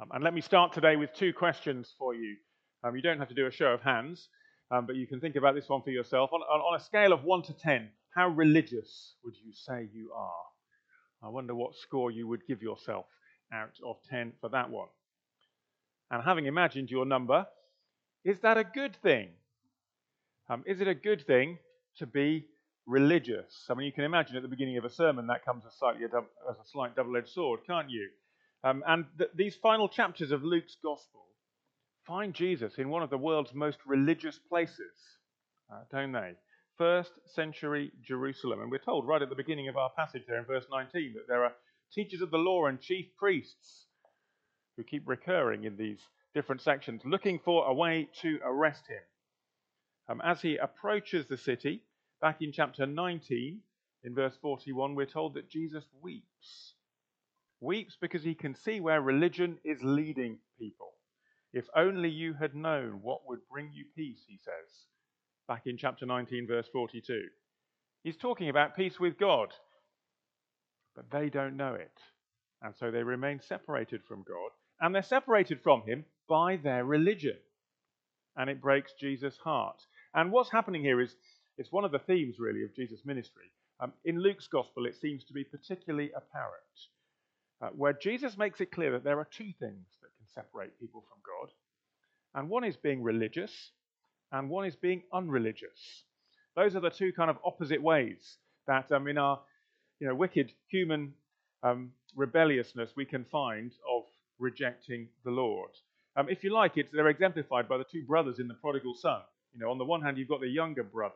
Um, and let me start today with two questions for you. Um, you don't have to do a show of hands, um, but you can think about this one for yourself. On, on, on a scale of 1 to 10, how religious would you say you are? I wonder what score you would give yourself out of 10 for that one. And having imagined your number, is that a good thing? Um, is it a good thing to be religious? I mean, you can imagine at the beginning of a sermon that comes as, slightly a, as a slight double edged sword, can't you? Um, and th- these final chapters of Luke's Gospel find Jesus in one of the world's most religious places, uh, don't they? First century Jerusalem. And we're told right at the beginning of our passage there in verse 19 that there are teachers of the law and chief priests who keep recurring in these different sections, looking for a way to arrest him. Um, as he approaches the city, back in chapter 19, in verse 41, we're told that Jesus weeps weeps because he can see where religion is leading people. If only you had known what would bring you peace, he says, back in chapter 19, verse 42. He's talking about peace with God, but they don't know it. And so they remain separated from God, and they're separated from him by their religion. And it breaks Jesus' heart. And what's happening here is it's one of the themes, really, of Jesus' ministry. Um, in Luke's gospel, it seems to be particularly apparent uh, where Jesus makes it clear that there are two things that can separate people from God. And one is being religious, and one is being unreligious. Those are the two kind of opposite ways that um, in our you know, wicked human um, rebelliousness we can find of rejecting the Lord. Um, if you like, it, they're exemplified by the two brothers in the prodigal son. You know, on the one hand, you've got the younger brother,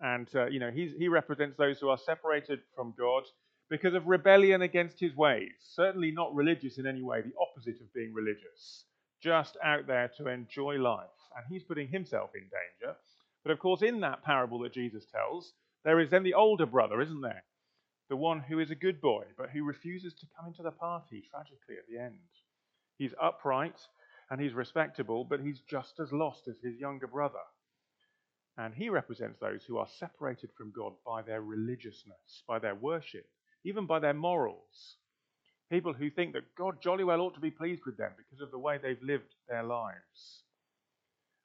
and uh, you know he represents those who are separated from God because of rebellion against his ways. Certainly not religious in any way, the opposite of being religious, just out there to enjoy life. And he's putting himself in danger. But of course, in that parable that Jesus tells, there is then the older brother, isn't there? The one who is a good boy, but who refuses to come into the party tragically at the end. He's upright and he's respectable, but he's just as lost as his younger brother. And he represents those who are separated from God by their religiousness, by their worship, even by their morals. People who think that God jolly well ought to be pleased with them because of the way they've lived their lives.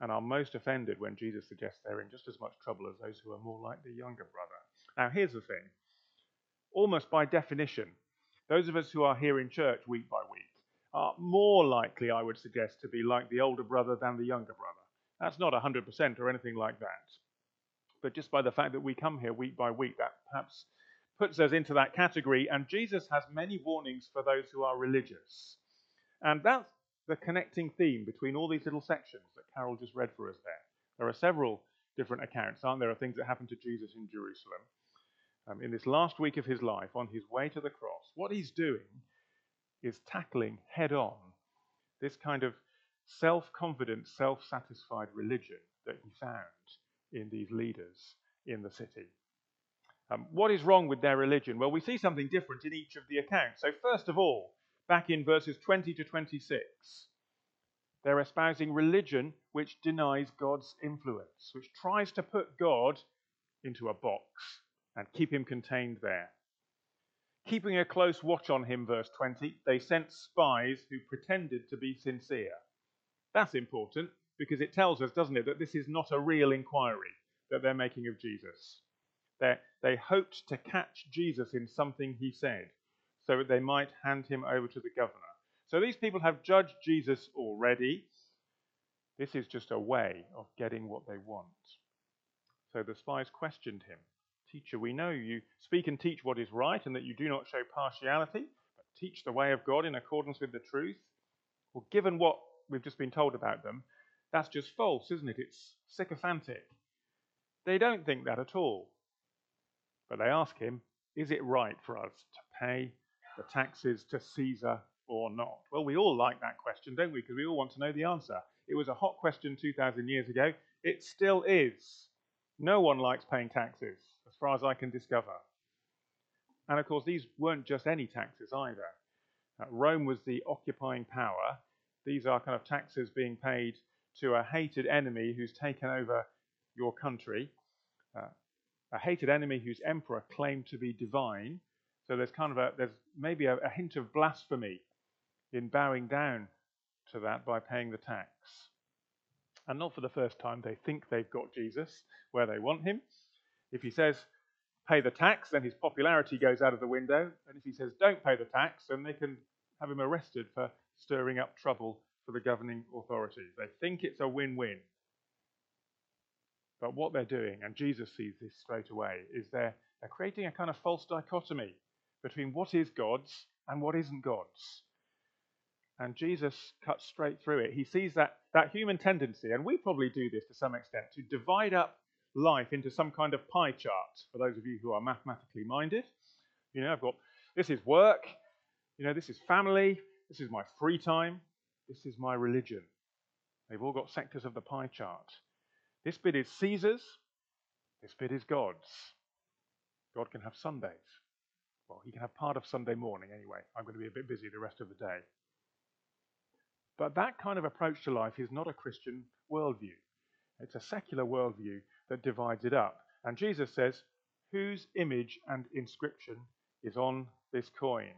And are most offended when Jesus suggests they're in just as much trouble as those who are more like the younger brother. Now, here's the thing almost by definition, those of us who are here in church week by week are more likely, I would suggest, to be like the older brother than the younger brother. That's not 100% or anything like that. But just by the fact that we come here week by week, that perhaps puts us into that category, and Jesus has many warnings for those who are religious. And that's the connecting theme between all these little sections that Carol just read for us there. There are several different accounts, aren't there, of things that happened to Jesus in Jerusalem um, in this last week of his life on his way to the cross. What he's doing is tackling head on this kind of self confident, self satisfied religion that he found in these leaders in the city. Um, what is wrong with their religion? Well, we see something different in each of the accounts. So, first of all, back in verses 20 to 26, they're espousing religion which denies God's influence, which tries to put God into a box and keep him contained there. Keeping a close watch on him, verse 20, they sent spies who pretended to be sincere. That's important because it tells us, doesn't it, that this is not a real inquiry that they're making of Jesus. They, they hoped to catch Jesus in something he said so that they might hand him over to the governor. So these people have judged Jesus already. This is just a way of getting what they want. So the spies questioned him Teacher, we know you speak and teach what is right and that you do not show partiality, but teach the way of God in accordance with the truth. Well, given what we've just been told about them, that's just false, isn't it? It's sycophantic. They don't think that at all. But they ask him, Is it right for us to pay the taxes to Caesar or not? Well, we all like that question, don't we? Because we all want to know the answer. It was a hot question 2,000 years ago. It still is. No one likes paying taxes, as far as I can discover. And of course, these weren't just any taxes either. Uh, Rome was the occupying power. These are kind of taxes being paid to a hated enemy who's taken over your country. Uh, a hated enemy whose emperor claimed to be divine. So there's kind of a there's maybe a, a hint of blasphemy in bowing down to that by paying the tax. And not for the first time, they think they've got Jesus where they want him. If he says, pay the tax, then his popularity goes out of the window. And if he says, don't pay the tax, then they can have him arrested for stirring up trouble for the governing authorities. They think it's a win win. But what they're doing, and Jesus sees this straight away, is they're, they're creating a kind of false dichotomy between what is God's and what isn't God's. And Jesus cuts straight through it. He sees that, that human tendency, and we probably do this to some extent, to divide up life into some kind of pie chart. For those of you who are mathematically minded, you know, I've got this is work, you know, this is family, this is my free time, this is my religion. They've all got sectors of the pie chart. This bit is Caesar's, this bit is God's. God can have Sundays. Well, he can have part of Sunday morning anyway. I'm going to be a bit busy the rest of the day. But that kind of approach to life is not a Christian worldview. It's a secular worldview that divides it up. And Jesus says, Whose image and inscription is on this coin?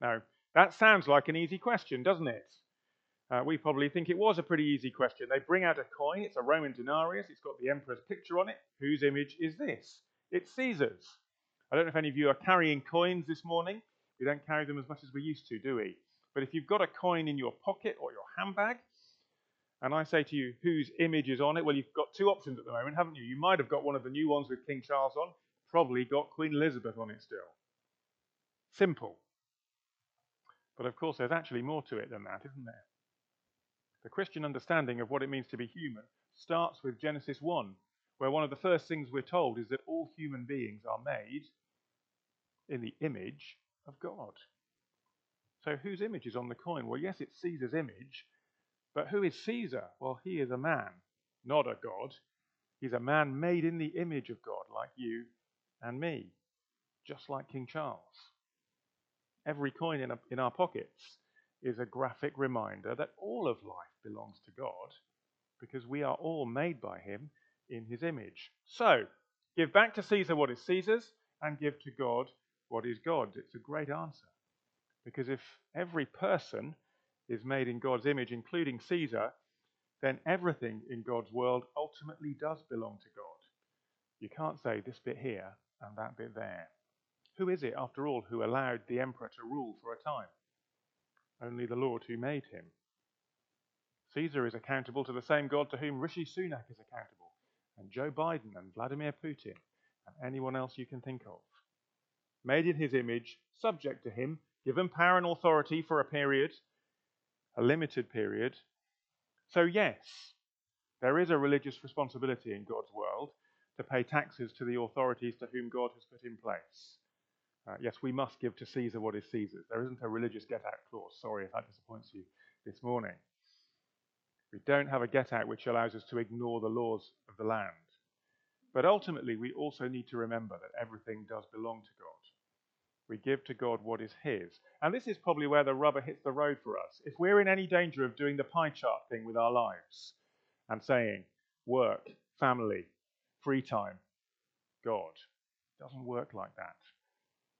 Now, that sounds like an easy question, doesn't it? Uh, we probably think it was a pretty easy question. They bring out a coin, it's a Roman denarius, it's got the emperor's picture on it. Whose image is this? It's Caesar's. I don't know if any of you are carrying coins this morning. We don't carry them as much as we used to, do we? But if you've got a coin in your pocket or your handbag, and I say to you, whose image is on it? Well, you've got two options at the moment, haven't you? You might have got one of the new ones with King Charles on, probably got Queen Elizabeth on it still. Simple. But of course, there's actually more to it than that, isn't there? The Christian understanding of what it means to be human starts with Genesis 1, where one of the first things we're told is that all human beings are made in the image of God. So whose image is on the coin? Well, yes, it's Caesar's image, but who is Caesar? Well, he is a man, not a god. He's a man made in the image of God, like you and me, just like King Charles. Every coin in, a, in our pockets is a graphic reminder that all of life belongs to God because we are all made by him in his image. So, give back to Caesar what is Caesar's and give to God what is God's. It's a great answer. Because if every person is made in God's image, including Caesar, then everything in God's world ultimately does belong to God. You can't say this bit here and that bit there. Who is it, after all, who allowed the emperor to rule for a time? Only the Lord who made him. Caesar is accountable to the same God to whom Rishi Sunak is accountable, and Joe Biden and Vladimir Putin, and anyone else you can think of. Made in his image, subject to him, given power and authority for a period, a limited period. So, yes, there is a religious responsibility in God's world to pay taxes to the authorities to whom God has put in place. Uh, yes, we must give to Caesar what is Caesar's. There isn't a religious get out clause. Sorry if that disappoints you this morning. We don't have a get out which allows us to ignore the laws of the land. But ultimately, we also need to remember that everything does belong to God. We give to God what is His. And this is probably where the rubber hits the road for us. If we're in any danger of doing the pie chart thing with our lives and saying work, family, free time, God, it doesn't work like that.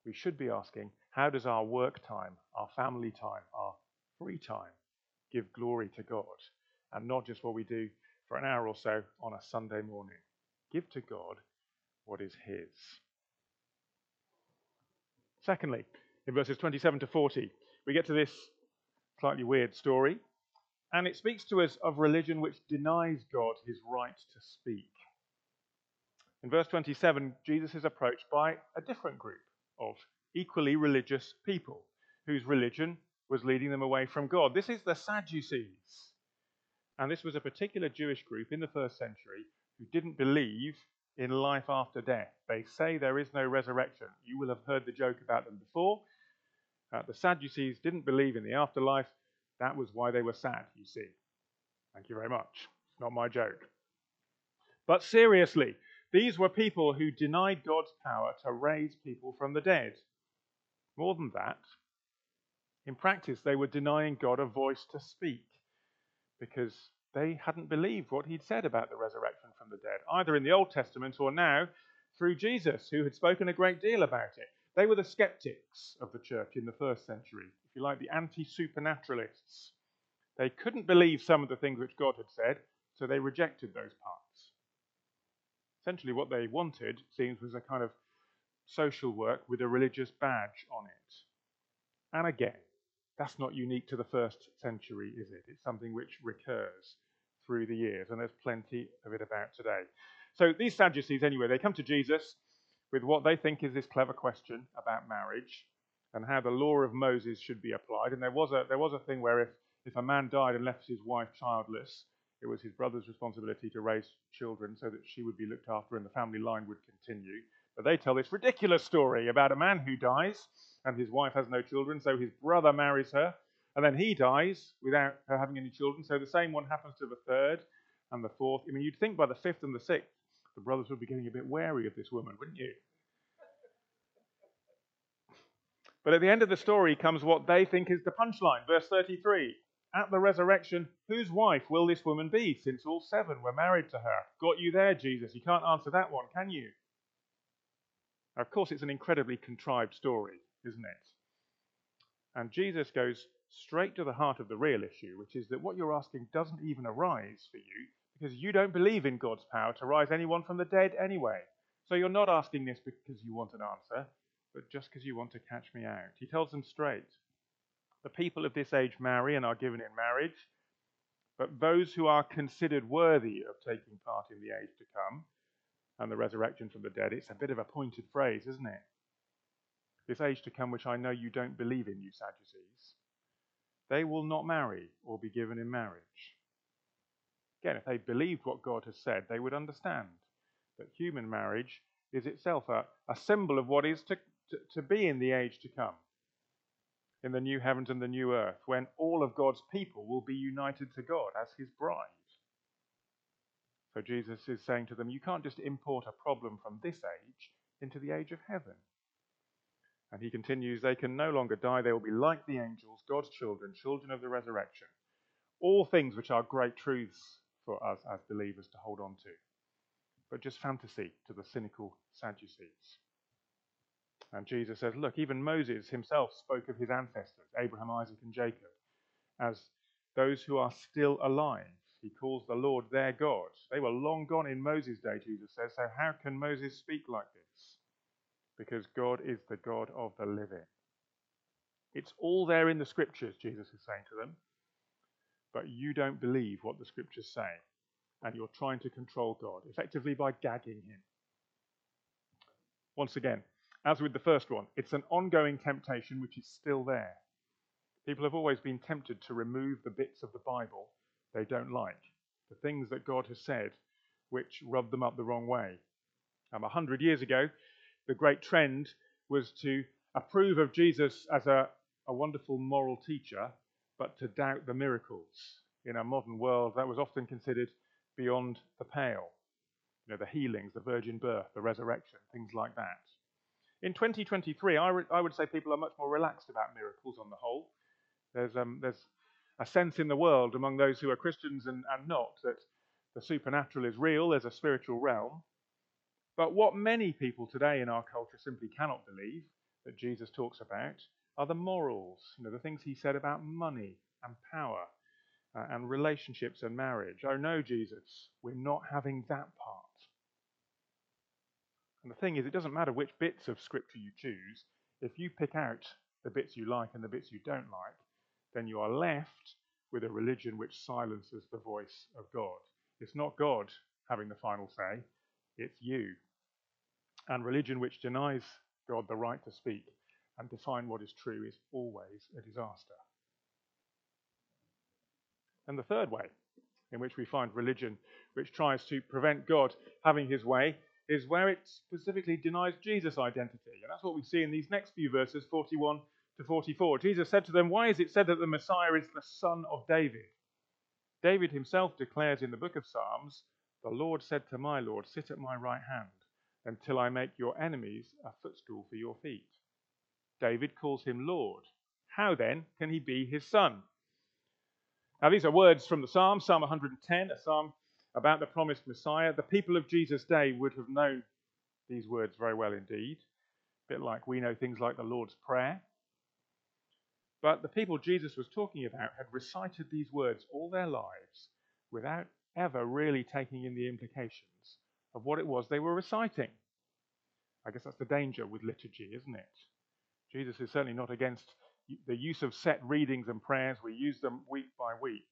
We should be asking, how does our work time, our family time, our free time give glory to God? And not just what we do for an hour or so on a Sunday morning. Give to God what is His. Secondly, in verses 27 to 40, we get to this slightly weird story, and it speaks to us of religion which denies God his right to speak. In verse 27, Jesus is approached by a different group of equally religious people whose religion was leading them away from God. This is the Sadducees. And this was a particular Jewish group in the first century who didn't believe in life after death. They say there is no resurrection. You will have heard the joke about them before. Uh, the Sadducees didn't believe in the afterlife. That was why they were sad, you see. Thank you very much. It's not my joke. But seriously, these were people who denied God's power to raise people from the dead. More than that, in practice, they were denying God a voice to speak because they hadn't believed what he'd said about the resurrection from the dead, either in the Old Testament or now through Jesus, who had spoken a great deal about it. They were the skeptics of the church in the first century, if you like, the anti supernaturalists. They couldn't believe some of the things which God had said, so they rejected those parts. Essentially, what they wanted, seems, was a kind of social work with a religious badge on it. And again, that's not unique to the first century, is it? It's something which recurs through the years, and there's plenty of it about today. So these Sadducees, anyway, they come to Jesus with what they think is this clever question about marriage and how the law of Moses should be applied. And there was a there was a thing where if, if a man died and left his wife childless, it was his brother's responsibility to raise children so that she would be looked after and the family line would continue. But they tell this ridiculous story about a man who dies and his wife has no children, so his brother marries her, and then he dies without her having any children. So the same one happens to the third and the fourth. I mean, you'd think by the fifth and the sixth, the brothers would be getting a bit wary of this woman, wouldn't you? But at the end of the story comes what they think is the punchline. Verse 33 At the resurrection, whose wife will this woman be, since all seven were married to her? Got you there, Jesus. You can't answer that one, can you? Now, of course, it's an incredibly contrived story, isn't it? And Jesus goes straight to the heart of the real issue, which is that what you're asking doesn't even arise for you because you don't believe in God's power to rise anyone from the dead anyway. So you're not asking this because you want an answer but just because you want to catch me out. He tells them straight. The people of this age marry and are given in marriage, but those who are considered worthy of taking part in the age to come and the resurrection from the dead, it's a bit of a pointed phrase, isn't it? This age to come, which I know you don't believe in, you Sadducees, they will not marry or be given in marriage. Again, if they believed what God has said, they would understand that human marriage is itself a, a symbol of what is to to, to be in the age to come, in the new heavens and the new earth, when all of God's people will be united to God as his bride. So Jesus is saying to them, you can't just import a problem from this age into the age of heaven. And he continues, they can no longer die. They will be like the angels, God's children, children of the resurrection. All things which are great truths for us as believers to hold on to, but just fantasy to the cynical Sadducees. And Jesus says, Look, even Moses himself spoke of his ancestors, Abraham, Isaac, and Jacob, as those who are still alive. He calls the Lord their God. They were long gone in Moses' day, Jesus says. So how can Moses speak like this? Because God is the God of the living. It's all there in the scriptures, Jesus is saying to them. But you don't believe what the scriptures say. And you're trying to control God, effectively by gagging him. Once again, as with the first one, it's an ongoing temptation which is still there. People have always been tempted to remove the bits of the Bible they don't like, the things that God has said which rub them up the wrong way. Um, a hundred years ago, the great trend was to approve of Jesus as a, a wonderful moral teacher, but to doubt the miracles. In our modern world, that was often considered beyond the pale. You know, the healings, the virgin birth, the resurrection, things like that. In 2023, I, re- I would say people are much more relaxed about miracles on the whole. There's, um, there's a sense in the world among those who are Christians and, and not that the supernatural is real, there's a spiritual realm. But what many people today in our culture simply cannot believe that Jesus talks about are the morals, you know, the things he said about money and power uh, and relationships and marriage. Oh no, Jesus, we're not having that part. And the thing is, it doesn't matter which bits of Scripture you choose. If you pick out the bits you like and the bits you don't like, then you are left with a religion which silences the voice of God. It's not God having the final say, it's you. And religion which denies God the right to speak and define what is true is always a disaster. And the third way in which we find religion which tries to prevent God having his way is where it specifically denies Jesus' identity. And that's what we see in these next few verses, 41 to 44. Jesus said to them, Why is it said that the Messiah is the son of David? David himself declares in the book of Psalms, The Lord said to my Lord, Sit at my right hand until I make your enemies a footstool for your feet. David calls him Lord. How then can he be his son? Now, these are words from the Psalm, Psalm 110, a psalm about the promised Messiah, the people of Jesus' day would have known these words very well indeed. A bit like we know things like the Lord's Prayer. But the people Jesus was talking about had recited these words all their lives without ever really taking in the implications of what it was they were reciting. I guess that's the danger with liturgy, isn't it? Jesus is certainly not against the use of set readings and prayers. We use them week by week.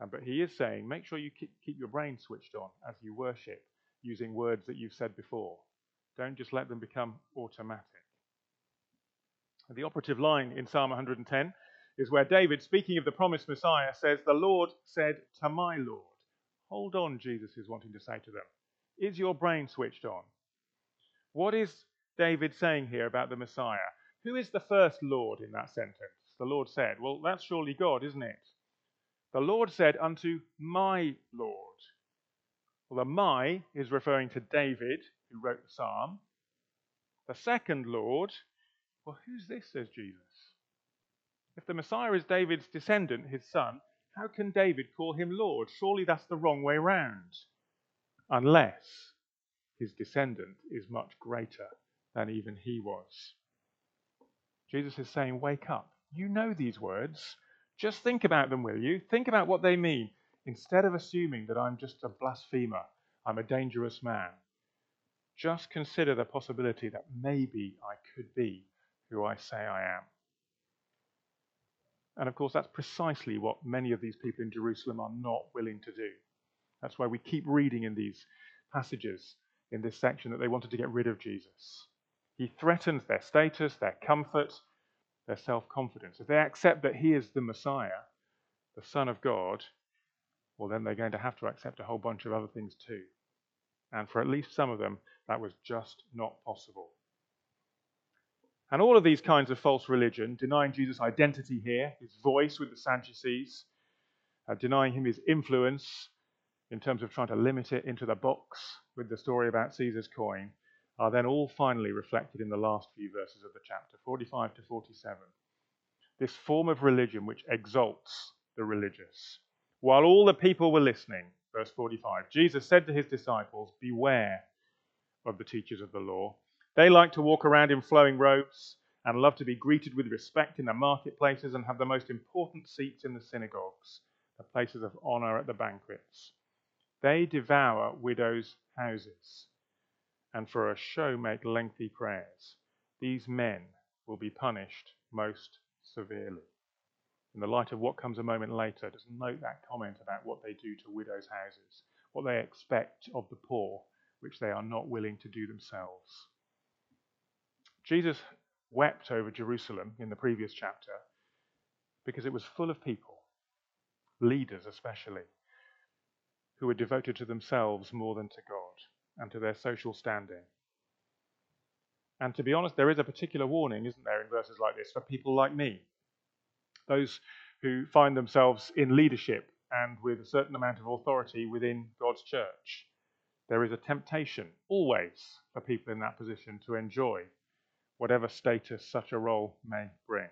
Um, but he is saying, make sure you keep, keep your brain switched on as you worship using words that you've said before. Don't just let them become automatic. The operative line in Psalm 110 is where David, speaking of the promised Messiah, says, The Lord said to my Lord. Hold on, Jesus is wanting to say to them. Is your brain switched on? What is David saying here about the Messiah? Who is the first Lord in that sentence? The Lord said, Well, that's surely God, isn't it? The Lord said unto my Lord. Well, the my is referring to David, who wrote the psalm. The second Lord, well, who's this, says Jesus? If the Messiah is David's descendant, his son, how can David call him Lord? Surely that's the wrong way round. Unless his descendant is much greater than even he was. Jesus is saying, Wake up. You know these words. Just think about them, will you? Think about what they mean instead of assuming that I'm just a blasphemer, I'm a dangerous man. Just consider the possibility that maybe I could be who I say I am. And of course, that's precisely what many of these people in Jerusalem are not willing to do. That's why we keep reading in these passages in this section that they wanted to get rid of Jesus. He threatens their status, their comfort, their self confidence. If they accept that he is the Messiah, the Son of God, well, then they're going to have to accept a whole bunch of other things too. And for at least some of them, that was just not possible. And all of these kinds of false religion, denying Jesus' identity here, his voice with the Sadducees, uh, denying him his influence in terms of trying to limit it into the box with the story about Caesar's coin, are then all finally reflected in the last few verses of the chapter, 45 to 47. This form of religion which exalts the religious. While all the people were listening, verse 45, Jesus said to his disciples, Beware of the teachers of the law. They like to walk around in flowing robes and love to be greeted with respect in the marketplaces and have the most important seats in the synagogues, the places of honor at the banquets. They devour widows' houses and for a show make lengthy prayers. These men will be punished most severely. In the light of what comes a moment later, just note that comment about what they do to widows' houses, what they expect of the poor, which they are not willing to do themselves. Jesus wept over Jerusalem in the previous chapter because it was full of people, leaders especially, who were devoted to themselves more than to God and to their social standing. And to be honest, there is a particular warning, isn't there, in verses like this for people like me, those who find themselves in leadership and with a certain amount of authority within God's church. There is a temptation, always, for people in that position to enjoy whatever status such a role may bring.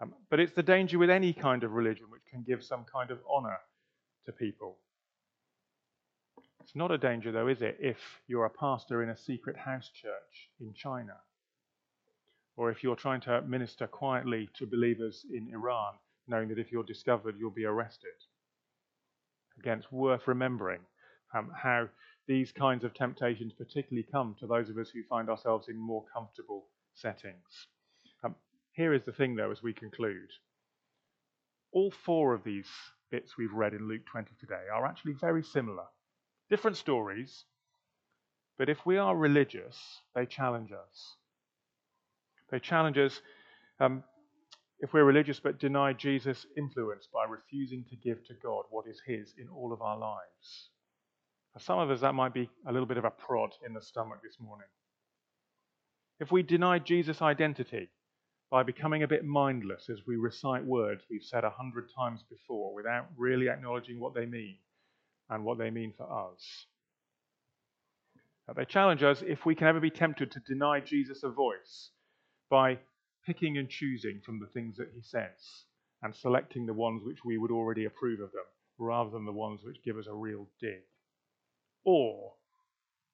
Um, but it's the danger with any kind of religion which can give some kind of honor to people. It's not a danger, though, is it, if you're a pastor in a secret house church in China? Or if you're trying to minister quietly to believers in Iran, knowing that if you're discovered, you'll be arrested? Again, it's worth remembering um, how these kinds of temptations particularly come to those of us who find ourselves in more comfortable settings. Um, here is the thing, though, as we conclude. All four of these bits we've read in Luke 20 today are actually very similar. Different stories, but if we are religious, they challenge us. They challenge us um, if we're religious but deny Jesus' influence by refusing to give to God what is His in all of our lives. For some of us, that might be a little bit of a prod in the stomach this morning. If we deny Jesus' identity by becoming a bit mindless as we recite words we've said a hundred times before without really acknowledging what they mean, and what they mean for us. They challenge us if we can ever be tempted to deny Jesus a voice by picking and choosing from the things that he says and selecting the ones which we would already approve of them rather than the ones which give us a real dig. Or,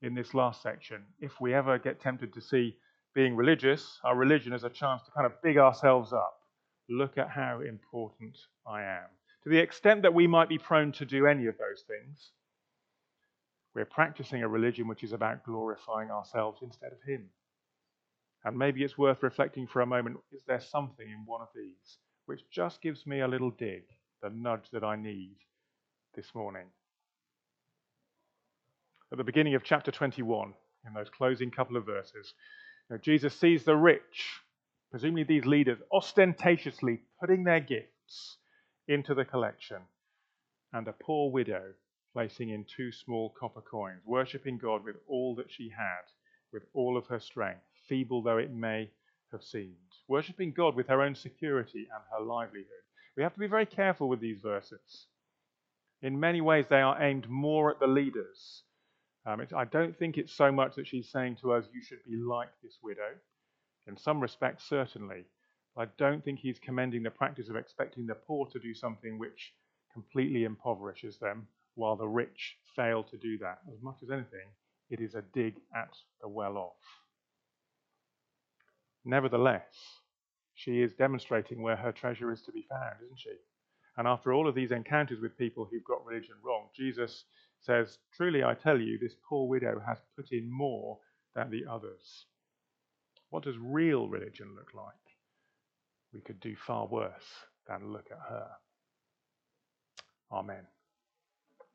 in this last section, if we ever get tempted to see being religious, our religion, as a chance to kind of big ourselves up Look at how important I am. To the extent that we might be prone to do any of those things, we're practicing a religion which is about glorifying ourselves instead of Him. And maybe it's worth reflecting for a moment is there something in one of these which just gives me a little dig, the nudge that I need this morning? At the beginning of chapter 21, in those closing couple of verses, you know, Jesus sees the rich, presumably these leaders, ostentatiously putting their gifts into the collection, and a poor widow placing in two small copper coins, worshipping God with all that she had, with all of her strength, feeble though it may have seemed, worshipping God with her own security and her livelihood. We have to be very careful with these verses. In many ways, they are aimed more at the leaders. Um, I don't think it's so much that she's saying to us, you should be like this widow. In some respects, certainly. I don't think he's commending the practice of expecting the poor to do something which completely impoverishes them, while the rich fail to do that. As much as anything, it is a dig at the well off. Nevertheless, she is demonstrating where her treasure is to be found, isn't she? And after all of these encounters with people who've got religion wrong, Jesus says, Truly I tell you, this poor widow has put in more than the others. What does real religion look like? We could do far worse than look at her. Amen.